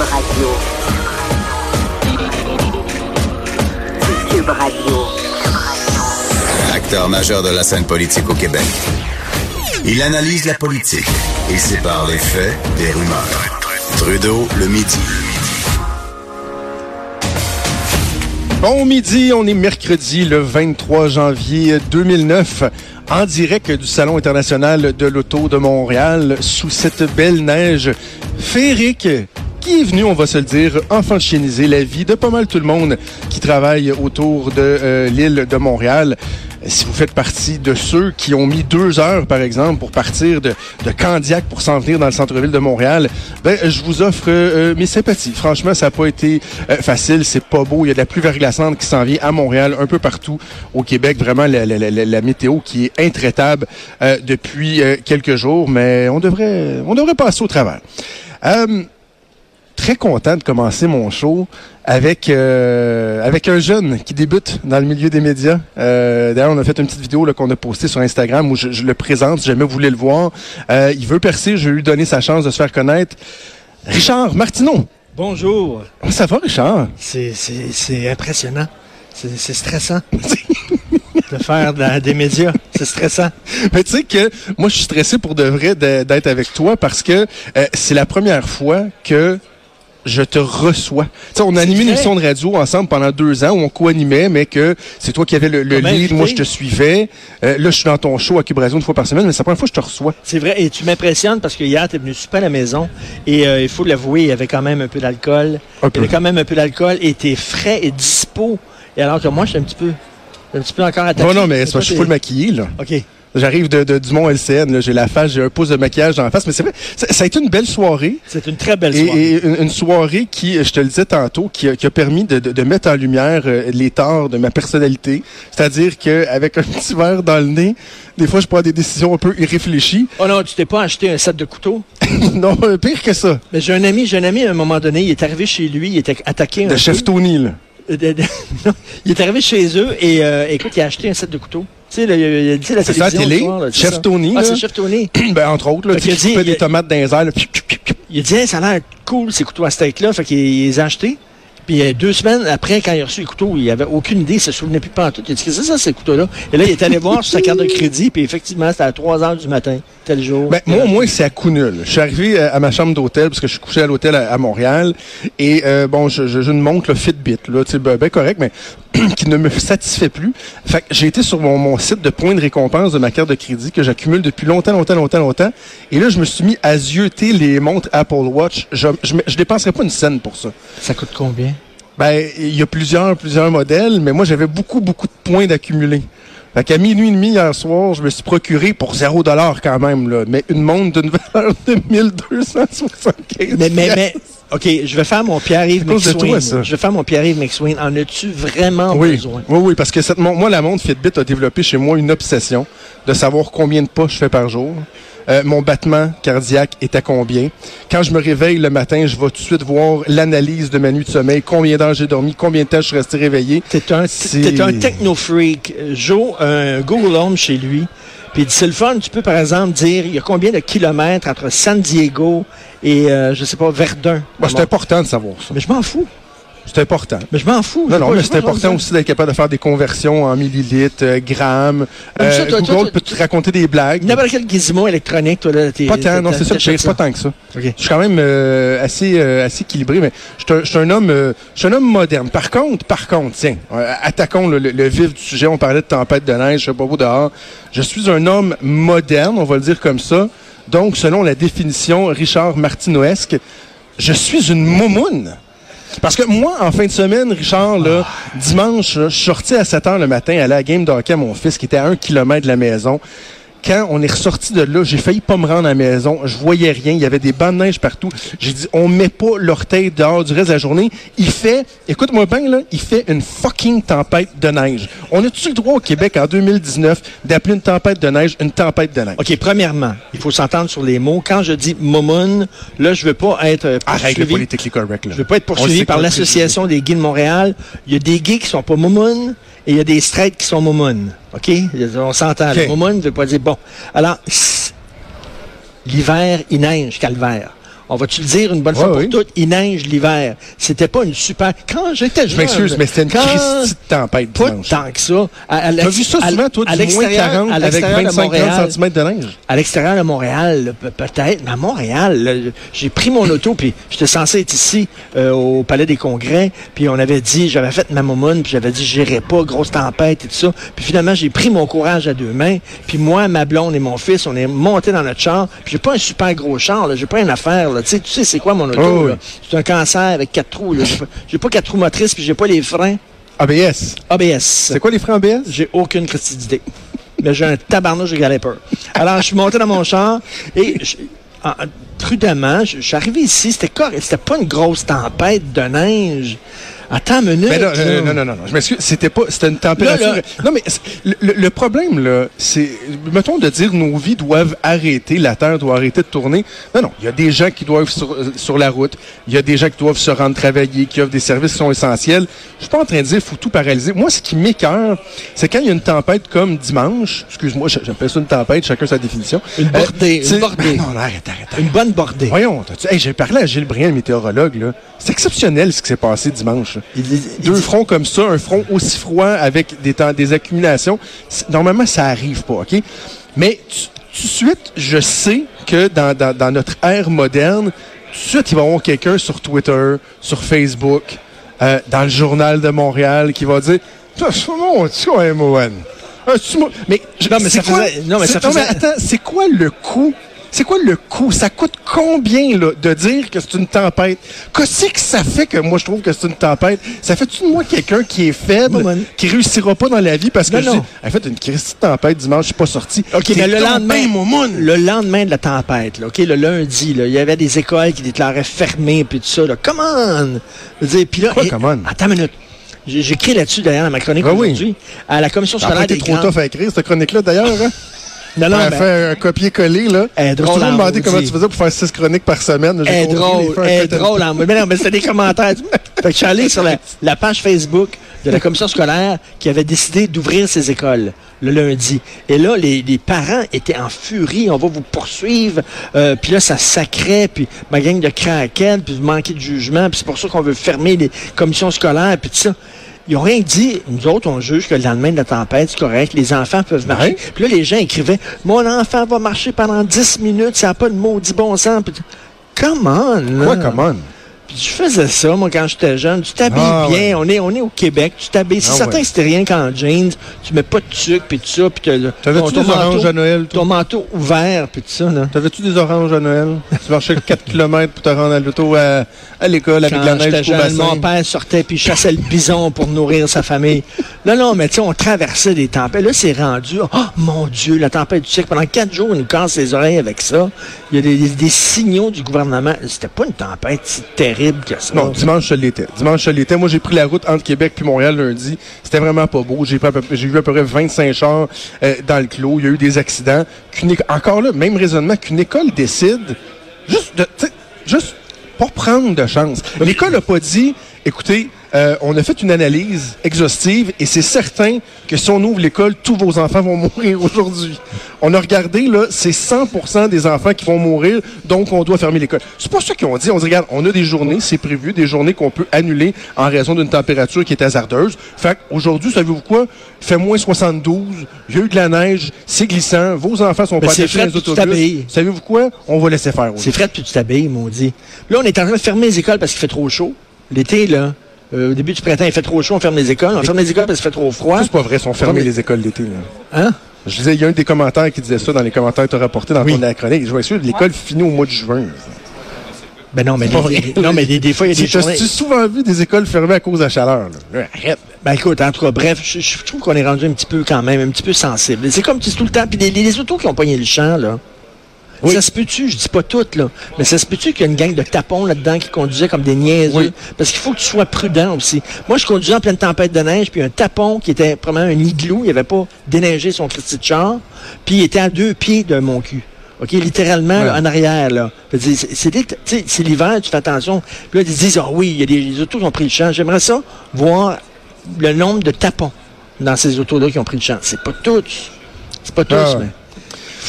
Radio. Cube Radio. Acteur majeur de la scène politique au Québec. Il analyse la politique et sépare les faits des rumeurs. Trudeau le midi. Bon midi, on est mercredi le 23 janvier 2009 en direct du Salon international de l'auto de Montréal sous cette belle neige féerique qui est venu, on va se le dire, enfanchiniser la vie de pas mal tout le monde qui travaille autour de euh, l'île de Montréal? Si vous faites partie de ceux qui ont mis deux heures, par exemple, pour partir de, de Candiac pour s'en venir dans le centre-ville de Montréal, ben, je vous offre euh, mes sympathies. Franchement, ça n'a pas été euh, facile. C'est pas beau. Il y a de la pluie verglaçante qui s'en vient à Montréal, un peu partout au Québec. Vraiment, la, la, la, météo qui est intraitable depuis quelques jours, mais on devrait, on devrait passer au travers très content de commencer mon show avec euh, avec un jeune qui débute dans le milieu des médias. Euh, D'ailleurs, on a fait une petite vidéo qu'on a postée sur Instagram où je, je, le présente. Si jamais vous voulez le voir, euh, il veut percer. Je vais lui donner sa chance de se faire connaître. Richard Martineau. Bonjour. Ça va, Richard? C'est impressionnant. C'est stressant. de faire de, des médias. C'est stressant. Mais tu sais que moi, je suis stressé pour de vrai d'être avec toi parce que euh, c'est la première fois que je te reçois. on a animé une émission de radio ensemble pendant deux ans où on co-animait, mais que c'est toi qui avais le, le lead, moi je te suivais. Euh, là, je suis dans ton show à Cube Radio une fois par semaine, mais c'est la première fois que je te reçois. C'est vrai, et tu m'impressionnes parce que hier, tu es venu super à la maison et euh, il faut l'avouer, il y avait quand même un peu d'alcool. Il y avait quand même un peu d'alcool et tu es frais et dispo. Et alors que moi, je suis un petit peu, un petit peu encore attaché. Non, non, mais je suis full maquillé, là. OK. J'arrive de, de, du Mont LCN, j'ai la face, j'ai un pouce de maquillage dans la face, mais c'est vrai, ça, a été une belle soirée. C'est une très belle soirée. Et, une, une, soirée qui, je te le disais tantôt, qui a, qui a permis de, de, de, mettre en lumière euh, les torts de ma personnalité. C'est-à-dire qu'avec un petit verre dans le nez, des fois, je prends des décisions un peu irréfléchies. Oh non, tu t'es pas acheté un set de couteaux? non, pire que ça. Mais j'ai un ami, j'ai un ami à un moment donné, il est arrivé chez lui, il était attaqué. De chef. Tony, là. il est arrivé chez eux et euh, écoute, il a acheté un set de couteaux. Tu sais, la, la, la c'est ça, télé. Soir, là, Chef ça. Tony. Ah, c'est Chef Tony. ben, entre autres, là, tu sais, des tomates dans les airs. Là. Il a dit, hey, ça a l'air cool, ces couteaux à steak-là. Fait qu'il les a achetés. Puis deux semaines après, quand il a reçu les couteaux, il avait aucune idée, il se souvenait plus pas tout. Il a dit, qu'est-ce que c'est ça, ces couteaux-là? Et là, il est allé voir sur sa carte de crédit, puis effectivement, c'était à 3 heures du matin, tel jour. Ben, moi, moi, c'est à coup nul. Je suis arrivé à ma chambre d'hôtel, parce que je suis couché à l'hôtel à, à, Montréal, et euh, bon, je, je, je, une montre, le Fitbit, là, tu sais, ben, ben, correct, mais qui ne me satisfait plus. Fait que j'ai été sur mon, mon, site de points de récompense de ma carte de crédit que j'accumule depuis longtemps, longtemps, longtemps, longtemps. Et là, je me suis mis à zioter les montres Apple Watch. Je, je, je dépenserais pas une scène pour ça. Ça coûte combien? Ben, il y a plusieurs, plusieurs modèles, mais moi, j'avais beaucoup, beaucoup de points d'accumuler. Fait qu'à minuit et demi hier soir, je me suis procuré pour 0 dollar quand même, là, mais une montre d'une valeur de 1275 mais, mais, mais, OK, je vais faire mon Pierre-Yves McSween. Je vais faire mon Pierre-Yves McSween. En as-tu vraiment oui, besoin? Oui, oui, parce que cette, moi, la montre Fitbit a développé chez moi une obsession de savoir combien de pas je fais par jour. Euh, mon battement cardiaque est à combien? Quand je me réveille le matin, je vais tout de suite voir l'analyse de ma nuit de sommeil, combien d'heures j'ai dormi, combien de temps je suis resté réveillé? T'es un, t'es un techno-freak. Joe, un Google Home chez lui. Puis c'est le fun, tu peux par exemple dire il y a combien de kilomètres entre San Diego et, euh, je sais pas, Verdun? Bah, c'est important de savoir ça. Mais je m'en fous. C'est important. Mais je m'en fous. Non, non, mais c'est important aussi d'être capable de faire des conversions en millilitres, euh, grammes. Euh, ça, toi, Google toi, peut te raconter des blagues. N'importe quel gizmo électronique, toi, là, t'es. Pas tant, non, c'est ça, je pas tant que ça. Okay. Je suis quand même euh, assez, assez équilibré, mais je suis un, homme, je suis un homme moderne. Par contre, par contre, tiens, attaquons le, le, le, vif du sujet. On parlait de tempête de neige, je sais pas où dehors. Je suis un homme moderne, on va le dire comme ça. Donc, selon la définition Richard Martinoesque, je suis une moumoune. Parce que moi, en fin de semaine, Richard, là, dimanche, là, je suis sorti à 7 heures le matin, aller à la game d'hockey à mon fils, qui était à un kilomètre de la maison. Quand on est ressorti de là, j'ai failli pas me rendre à la maison. Je voyais rien. Il y avait des bancs de neige partout. J'ai dit, on met pas l'orteil dehors du reste de la journée. Il fait, écoute-moi bien, là, il fait une fucking tempête de neige. On a-tu le droit au Québec en 2019 d'appeler une tempête de neige une tempête de neige? OK, premièrement, il faut s'entendre sur les mots. Quand je dis momoun, là, je veux pas être Arrête le politique correct, là. Je veux pas être poursuivi par l'Association des gays de Montréal. Il y a des gays qui sont pas momoun et il y a des straights qui sont momoun. OK? On s'entend. Okay. Le momoun ne veut pas dire bon. Alors, l'hiver, il neige, calvaire. On va-tu le dire une bonne Ouais, fois pour oui. toutes, il neige l'hiver. C'était pas une super... Quand j'étais jeune... Je m'excuse, mais c'était une quand- Christie de tempête Pas dimanche. tant que ça. T'as vu ça souvent, toi, du moins l'extérieur- 40 à avec l'extérieur de 25-30 Montréal. cm de neige? à l'extérieur de Montréal, peut-être, mais à Montréal, j'ai pris mon auto, puis j'étais censé être ici euh, au Palais des Congrès, puis on avait dit, j'avais fait ma momoune, puis j'avais dit, j'irai pas, grosse tempête et tout ça. Puis finalement, j'ai pris mon courage à deux mains, puis moi, ma blonde et mon fils, on est montés dans notre char, puis j'ai pas un super gros char, j'ai pas une affaire, là, tu sais, tu sais c'est quoi mon auto, Oh, oui. C'est un cancer avec quatre trous. J'ai pas- pas quatre trous motrices, puis j'ai pas les freins ABS. ABS. C'est quoi les freins ABS? J'ai aucune d'idée. Mais j'ai un tabarnouche de galépeur. Alors, je suis monté dans mon char et je- en- prudemment, je, je suis arrivé ici. C'était correct. C'était pas une grosse tempête de neige. Attends une minute. Mais là, là. euh, non, non, non, non, je m'excuse, c'était pas, c'était une température. Là. Non, mais le, problème, là, c'est, mettons de dire nos vies doivent arrêter, la Terre doit arrêter de tourner. Non, non, il y a des gens qui doivent sur, euh, sur la route, il y a des gens qui doivent se rendre travailler, qui offrent des services qui sont essentiels. Je suis pas en train de dire faut tout paralyser. Moi, ce qui m'écœure, c'est quand il y a une tempête comme dimanche, excuse-moi, j'appelle ça une tempête, chacun sa définition. Une bordée, une bordée. Non, non, arrête, arrête, arrête. Une bonne bordée. Voyons, hey, j'ai parlé à Gilles Briand, le météorologue, là. C'est exceptionnel ce qui s'est passé dimanche. Il- il- Deux fronts comme ça, un front aussi froid avec des, temps, des accumulations, normalement, ça arrive pas, OK? Mais tu- tout de suite, je sais que dans, dans- dans notre ère moderne, tout de suite, il va y avoir quelqu'un sur Twitter, sur Facebook, euh, dans le journal de Montréal, qui va dire « T'as ce mon Dieu, Mohan? Mais, je- Non, mais c'est ça quoi- faisait- non, mais ça faisait- attends, c'est quoi le coût? C'est quoi le coût? Ça coûte combien là, de dire que c'est une tempête? Qu'est-ce que ça fait que moi je trouve que c'est une tempête? Ça fait-tu de moi quelqu'un qui est faible, qui réussira pas dans la vie parce que Non, je dis, en fait, une Christie de tempête dimanche, je suis pas sorti. OK, mais le lendemain, ben moumoune. le lendemain de la tempête, là, OK, le lundi, là, il y avait des écoles qui déclaraient fermées, puis tout ça. Là. Come on! Je veux dire, puis là, Quoi, et- come on? Attends une minute. Écrit là-dessus, d'ailleurs, dans ma chronique Ah oui. aujourd'hui, à la commission scolaire des trop grands... tough à écrire, cette chronique-là, d'ailleurs. Hein? Non, non, On a mais- fait un copier-coller, là. Elle est Je me drôle demandé comment tu faisais pour faire six chroniques par semaine. Elle est compris, drôle, faire elle est drôle. en- Mais non, mais c'était des commentaires. fait que je suis allé sur la, la page Facebook de la commission scolaire qui avait décidé d'ouvrir ses écoles le lundi. Et là, les, les parents étaient en furie. On va vous poursuivre. Euh, puis là, ça sacrait. Puis ma gang de craquettes. Puis vous manquez de jugement. Puis c'est pour ça qu'on veut fermer les commissions scolaires. Puis tout ça. Ils n'ont rien dit. Nous autres, on juge que le lendemain de la tempête, c'est correct. Les enfants peuvent marcher. Puis là, les gens écrivaient Mon enfant va marcher pendant 10 minutes. Ça n'a pas de maudit bon sens. Puis, Come on! là. Quoi, comment? Puis je faisais ça, moi, quand j'étais jeune. Tu t'habilles Ah, bien. ouais. On, est, on est au Québec. Tu t'habilles. C'est Ah, certain ouais. que c'était rien qu'en jeans. Tu mets pas de sucre, puis tout ça. Puis T'avais-tu ton, des oranges à Noël, ton manteau ouvert, puis tout ça. Là. T'avais-tu des oranges à Noël? tu marchais 4 km pour te rendre à l'auto à, à l'école avec de la neige jeune, mon père sortait puis chassait le bison pour nourrir sa famille. Non, non, mais tu sais, on traversait des tempêtes. Là, c'est rendu, oh mon Dieu, la tempête du siècle. Pendant quatre jours, ils nous cassent les oreilles avec ça. Il y a des, des- des signaux du gouvernement. C'était pas une tempête si terrible que ça. Non, dimanche, je l'étais. Dimanche, je l'étais. Moi, j'ai pris la route entre Québec puis Montréal lundi. C'était vraiment pas beau. J'ai, pris à peu- j'ai vu à peu près 25 chars euh, dans le clos. Il y a eu des accidents. Encore là, même raisonnement, qu'une école décide juste de, juste pas prendre de chance. L'école n'a pas dit, écoutez, euh, on a fait une analyse exhaustive et c'est certain que si on ouvre l'école, tous vos enfants vont mourir aujourd'hui. On a regardé, là, c'est 100% des enfants qui vont mourir, donc on doit fermer l'école. C'est pas ça qu'ils ont dit. On dit, regarde, on a des journées, c'est prévu, des journées qu'on peut annuler en raison d'une température qui est hasardeuse. Fait qu'aujourd'hui, savez-vous quoi? Il fait moins 72, il y a eu de la neige, c'est glissant, vos enfants sont Mais pas attachés dans frais, les tu autobus. Savez-vous quoi? On va laisser faire. C'est frais puis tu t'habilles, maudit. Là, on est en train de fermer les écoles parce qu'il fait trop chaud. L'été, là, euh, au début du printemps, il fait trop chaud, on ferme les écoles. On ferme les écoles parce qu'il fait trop froid. C'est pas vrai, ils sont fermés les écoles d'été. Hein? Je disais, il y a un des commentaires qui disait ça dans les commentaires que tu as rapportés dans Oui. ton chronique. Je vois sûr, l'école finit au mois de juin. Ben non, mais, non, mais des, des fois, il y a des Tu journées... as souvent vu des écoles fermées à cause de la chaleur. Là? Arrête. Ben écoute, en tout cas, bref, je, je trouve qu'on est rendu un petit peu quand même, un petit peu sensible. C'est comme tu dis tout le temps, puis les, les autos qui ont pogné le champ, là. Oui. Ça se peut-tu, je dis pas toutes, là, mais ça se peut-tu qu'il y a une gang de tapons là-dedans qui conduisaient comme des niaiseux? Oui. Parce qu'il faut que tu sois prudent aussi. Moi, je conduisais en pleine tempête de neige, puis un tapon qui était probablement un igloo, il n'avait pas déneigé son Christy de char, puis il était à deux pieds de mon cul. OK, littéralement, là, en arrière, là. C'est c'est des- tu sais, c'est l'hiver, tu fais attention. Puis là, ils disent, ah oui, il y a des les autos qui ont pris le champ. J'aimerais ça voir le nombre de tapons dans ces autos-là qui ont pris le champ. C'est pas tous. C'est pas tous, Ah mais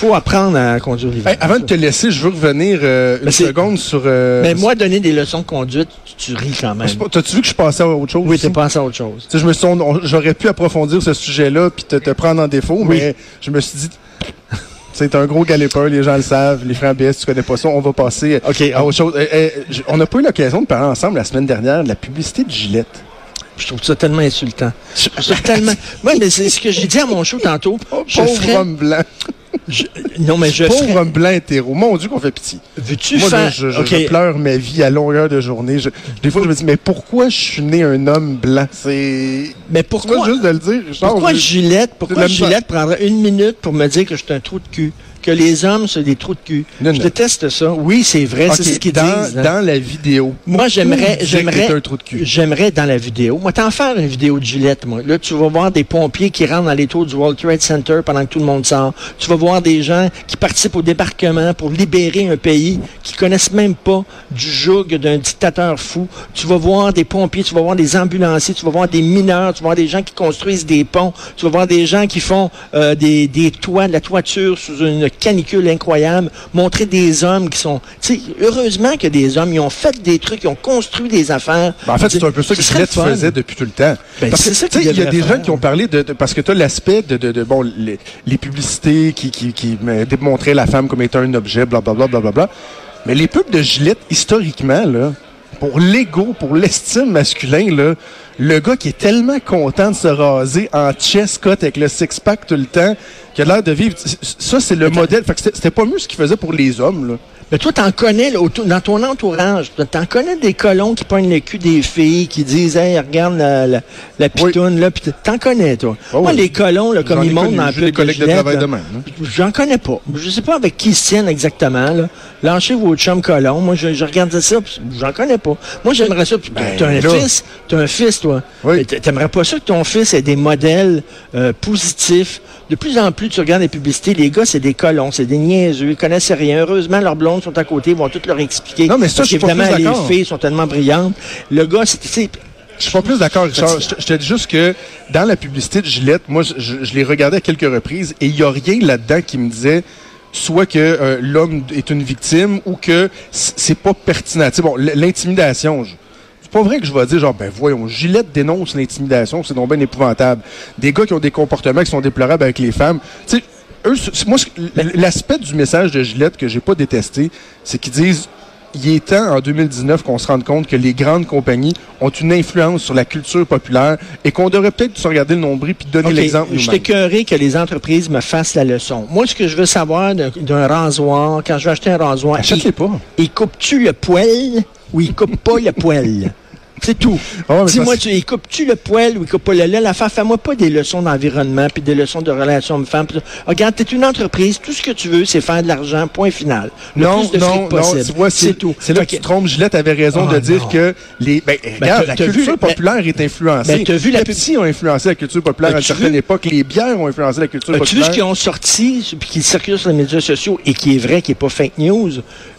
faut apprendre à conduire l'hiver. Hey, avant de te laisser, je veux revenir euh, une Mais c'est- seconde sur. euh, Mais moi, donner des leçons de conduite, tu ris quand même. c'est pas- T'as-tu vu que je passais à autre chose? Oui, t'es pensé à autre chose. Je me suis, j'aurais pu approfondir ce sujet-là puis te, te prendre en défaut, Oui. mais je me suis dit, c'est un gros galépeur, les gens le savent, les frères BS, tu connais pas ça, on va passer OK. à autre chose. Euh, euh, j- on n'a pas eu l'occasion de parler ensemble la semaine dernière de la publicité de Gillette. Je trouve ça tellement insultant. Je trouve ça tellement. Moi, mais c'est ce que j'ai dit à mon show tantôt. Je Pauvre ferais- homme blanc. Je- non, mais je Pauvre homme blanc hétéro. Mon Dieu qu'on fait pitié. Veux-tu Moi, faire. je, je- pleure ma vie à longueur de journée. Des fois, je me dis, mais pourquoi je suis né un homme blanc? C'est... Mais Pourquoi pourquoi. juste de le dire? Pourquoi Gillette, pourquoi. Gillette prendrait une minute pour me dire que je suis un trou de cul? Que les hommes, c'est des trous de cul. Non, je non. déteste ça. Oui, c'est vrai, c'est ce qu'ils dans, disent. hein. dans la vidéo. Moi, j'aimerais, j'aimerais, t'étais un trou de cul. j'aimerais dans la vidéo. Moi, t'en faire une vidéo de Gillette, moi. Là, tu vas voir des pompiers qui rentrent dans les tours du World Trade Center pendant que tout le monde sort. Tu vas voir des gens qui participent au débarquement pour libérer un pays qui connaissent même pas du joug d'un dictateur fou. Tu vas voir des pompiers, tu vas voir des ambulanciers, tu vas voir des mineurs, tu vas voir des gens qui construisent des ponts, tu vas voir des gens qui font euh, des, des toits, de la toiture sous une canicule incroyable, montrer des hommes qui sont... Heureusement que des hommes, ils ont fait des trucs, ils ont construit des affaires. Ben, en fait, c'est un peu ça que Gillette faisait depuis tout le temps. Ben, parce que, tu il y a des gens qui ont parlé de, de- parce que tu as l'aspect de, de, de, bon, les, les publicités qui, qui, démontraient la femme comme étant un objet, blablabla, blablabla. Mais les pubs de Gillette, historiquement, là, pour l'ego, pour l'estime masculin, là, le gars qui est tellement content de se raser en chest cut avec le six-pack tout le temps, qui a l'air de vivre. Ça, c'est le modèle. Fait que c'était pas mieux ce qu'il faisait pour les hommes, là. Mais toi, t'en connais, là, dans ton entourage, t'en connais des colons qui pognent le cul des filles, qui disent, hey, regarde la, la, la pitoune, là, pis t'en connais, toi. Oh, Moi, oui. les colons, là, comme ils montent dans le collègues de travail là, de même, hein. J'en connais pas. Je sais pas avec qui ils se tiennent exactement, là. Lâchez vos chums colons. Moi, je, je regardais ça, j'en connais pas. Moi, j'aimerais ça. Ben, t'as un là. fils, t'as un fils, toi. Oui. T'aimerais pas ça que ton fils ait des modèles euh, positifs. De plus en plus, tu regardes les publicités, les gars, c'est des colons, c'est des niaiseux, ils connaissent rien. Heureusement, leurs blondes sont à côté, ils vont tout leur expliquer. Non, mais ça, je suis pas plus les filles sont tellement brillantes. Le gars, c'est... Je suis pas plus d'accord, Richard. Je, te- je te dis juste que dans la publicité de Gillette, moi, je, l'ai regardé à quelques reprises et il y a rien là-dedans qui me disait soit que euh, l'homme est une victime ou que c'est pas pertinent. Bon, l'intimidation, je- pas vrai que je vais dire genre, ben voyons, Gillette dénonce l'intimidation, c'est donc bien épouvantable. Des gars qui ont des comportements qui sont déplorables avec les femmes. Tu sais, eux, moi, ce- l'aspect du message de Gillette que j'ai pas détesté, c'est qu'ils disent il est temps en 2019 qu'on se rende compte que les grandes compagnies ont une influence sur la culture populaire et qu'on devrait peut-être se regarder le nombril puis donner l'exemple je t'écœurerai que les entreprises me fassent la leçon. Moi, ce que je veux savoir d'un rasoir, quand je vais acheter un rasoir, Achète-les pas. il coupe-tu le poil ou il coupe pas le poil? C'est tout. Ah Dis-moi, tu, il coupe-tu le poil ou il coupe pas le lait? L'affaire, fais-moi pas des leçons d'environnement puis des leçons de relations hommes-femmes. Regarde, t'es une entreprise, tout ce que tu veux, c'est faire de l'argent, point final. Le Non, plus de non, non, tu vois, c'est tout. C'est là que tu te trompes. Gillette avait raison Ah, de dire non. que les. Ben, regarde, t'as- la vu- culture populaire est influencée. Ben, t'as vu la petits ont influencé la culture populaire Ben, à une tu certaine époque. Les bières ont influencé la culture As-tu vu populaire. ce qu'ils ont sorti, puis qui circule sur les médias sociaux et qui est vrai, qui n'est pas fake news?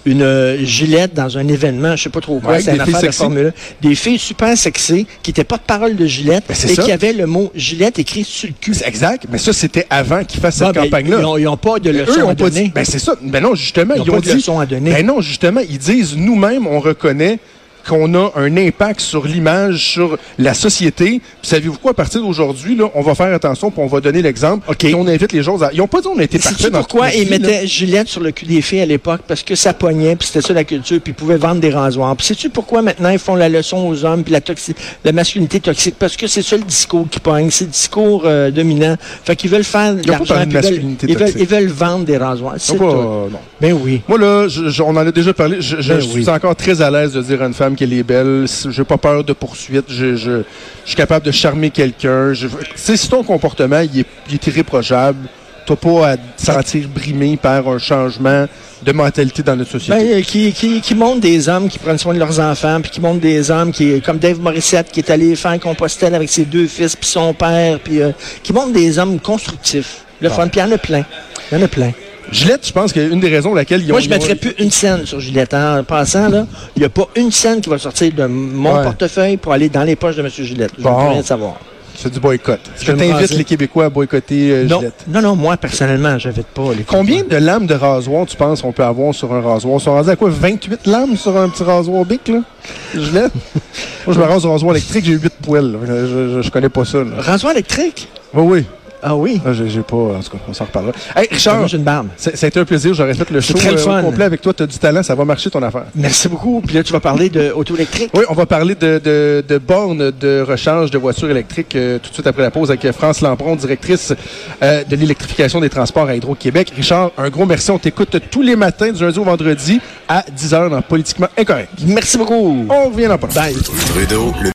Une euh, gilette dans un événement, je sais pas trop quoi, c'est une affaire de. Formule 1. Des filles super sexy qui n'étaient pas de parole de Gillette Ben, et ça. qui avaient le mot Gillette écrit sur le cul. Exact, mais ça, c'était avant qu'ils fassent cette Ah, ben, campagne-là. ils n'ont pas de Eux, leçon ont à donner. dit. Ben, c'est ça. Ben non, justement, Ils ils, ont ont pas de dit. leçon à donner. Ben non, justement, ils disent nous-mêmes, on reconnaît qu'on a un impact sur l'image, sur la société. Puis savez-vous quoi, à partir d'aujourd'hui, là, on va faire attention, puis on va donner l'exemple. OK. Puis on invite les gens à... Ils n'ont pas dit on Sais-tu parfaits dans pourquoi? ils mettaient Gillette sur le cul des filles à l'époque? Parce que ça pognait, puis c'était ça la culture, puis ils pouvaient vendre des rasoirs. Puis sais-tu pourquoi maintenant ils font la leçon aux hommes, puis la, toxi- la masculinité toxique? Parce que c'est ça le discours qui pogne, c'est le discours euh, dominant. Fait qu'ils veulent faire de l'argent, ils veulent, ils, veulent, ils veulent vendre des rasoirs. C'est pas- tout. non. Ben oui. Moi, là, je- je- on en a déjà parlé. Je, je- Ben oui. suis encore très à l'aise de dire à une femme qu'elle est belle. Je n'ai pas peur de poursuite. Je, je, je suis capable de charmer quelqu'un. Je- Tu sais, si ton comportement il est, il est irréprochable, tu pas à te sentir brimé par un changement de mentalité dans notre société. Ben, euh, qui, qui, qui montrent des hommes qui prennent soin de leurs enfants, puis qui montrent des hommes qui, comme Dave Morissette, qui est allé faire Compostelle avec ses deux fils, puis son père, puis euh, qui montrent des hommes constructifs. Le fun, puis il y en a plein. Il y en a plein. Gillette, je pense qu'une des raisons pour laquelle ils ont... Moi, je ont- mettrais plus une scène sur Gillette. hein. En passant, là, il n'y a pas une scène qui va sortir de mon Ouais. portefeuille pour aller dans les poches de M. Gillette. Je ne Bon. rien savoir. C'est du boycott. Est-ce Je que t'invites raser. les Québécois à boycotter euh, Non, Gillette? non, non, moi, personnellement, j'invite pas les Combien de lames de rasoir tu penses qu'on peut avoir sur un rasoir? Ils sont rendus à quoi? 28 lames sur un petit rasoir bic, là? Gillette? Moi, je me rase au rasoir électrique, j'ai 8 poils. là. Je, je, je connais pas ça, là. Rasoir électrique? Oui, oui. Ah oui? Ah, j'ai j'ai pas... En tout cas, on s'en reparlera. Hey, Richard, Moi, j'ai une barbe. ça ça a été un plaisir. J'aurais fait le show très euh, au complet avec toi. Tu as du talent. Ça va marcher, ton affaire. Merci beaucoup. Puis là, tu vas parler d'auto électrique. Oui, on va parler de, de, de bornes de rechange de voitures électriques euh, tout de suite après la pause avec France Lampron, directrice euh, de l'électrification des transports à Hydro-Québec. Richard, un gros merci. On t'écoute tous les matins du lundi au vendredi à 10h dans Politiquement Incorrect. Merci beaucoup. On revient dans pas. Bye. Trudeau, le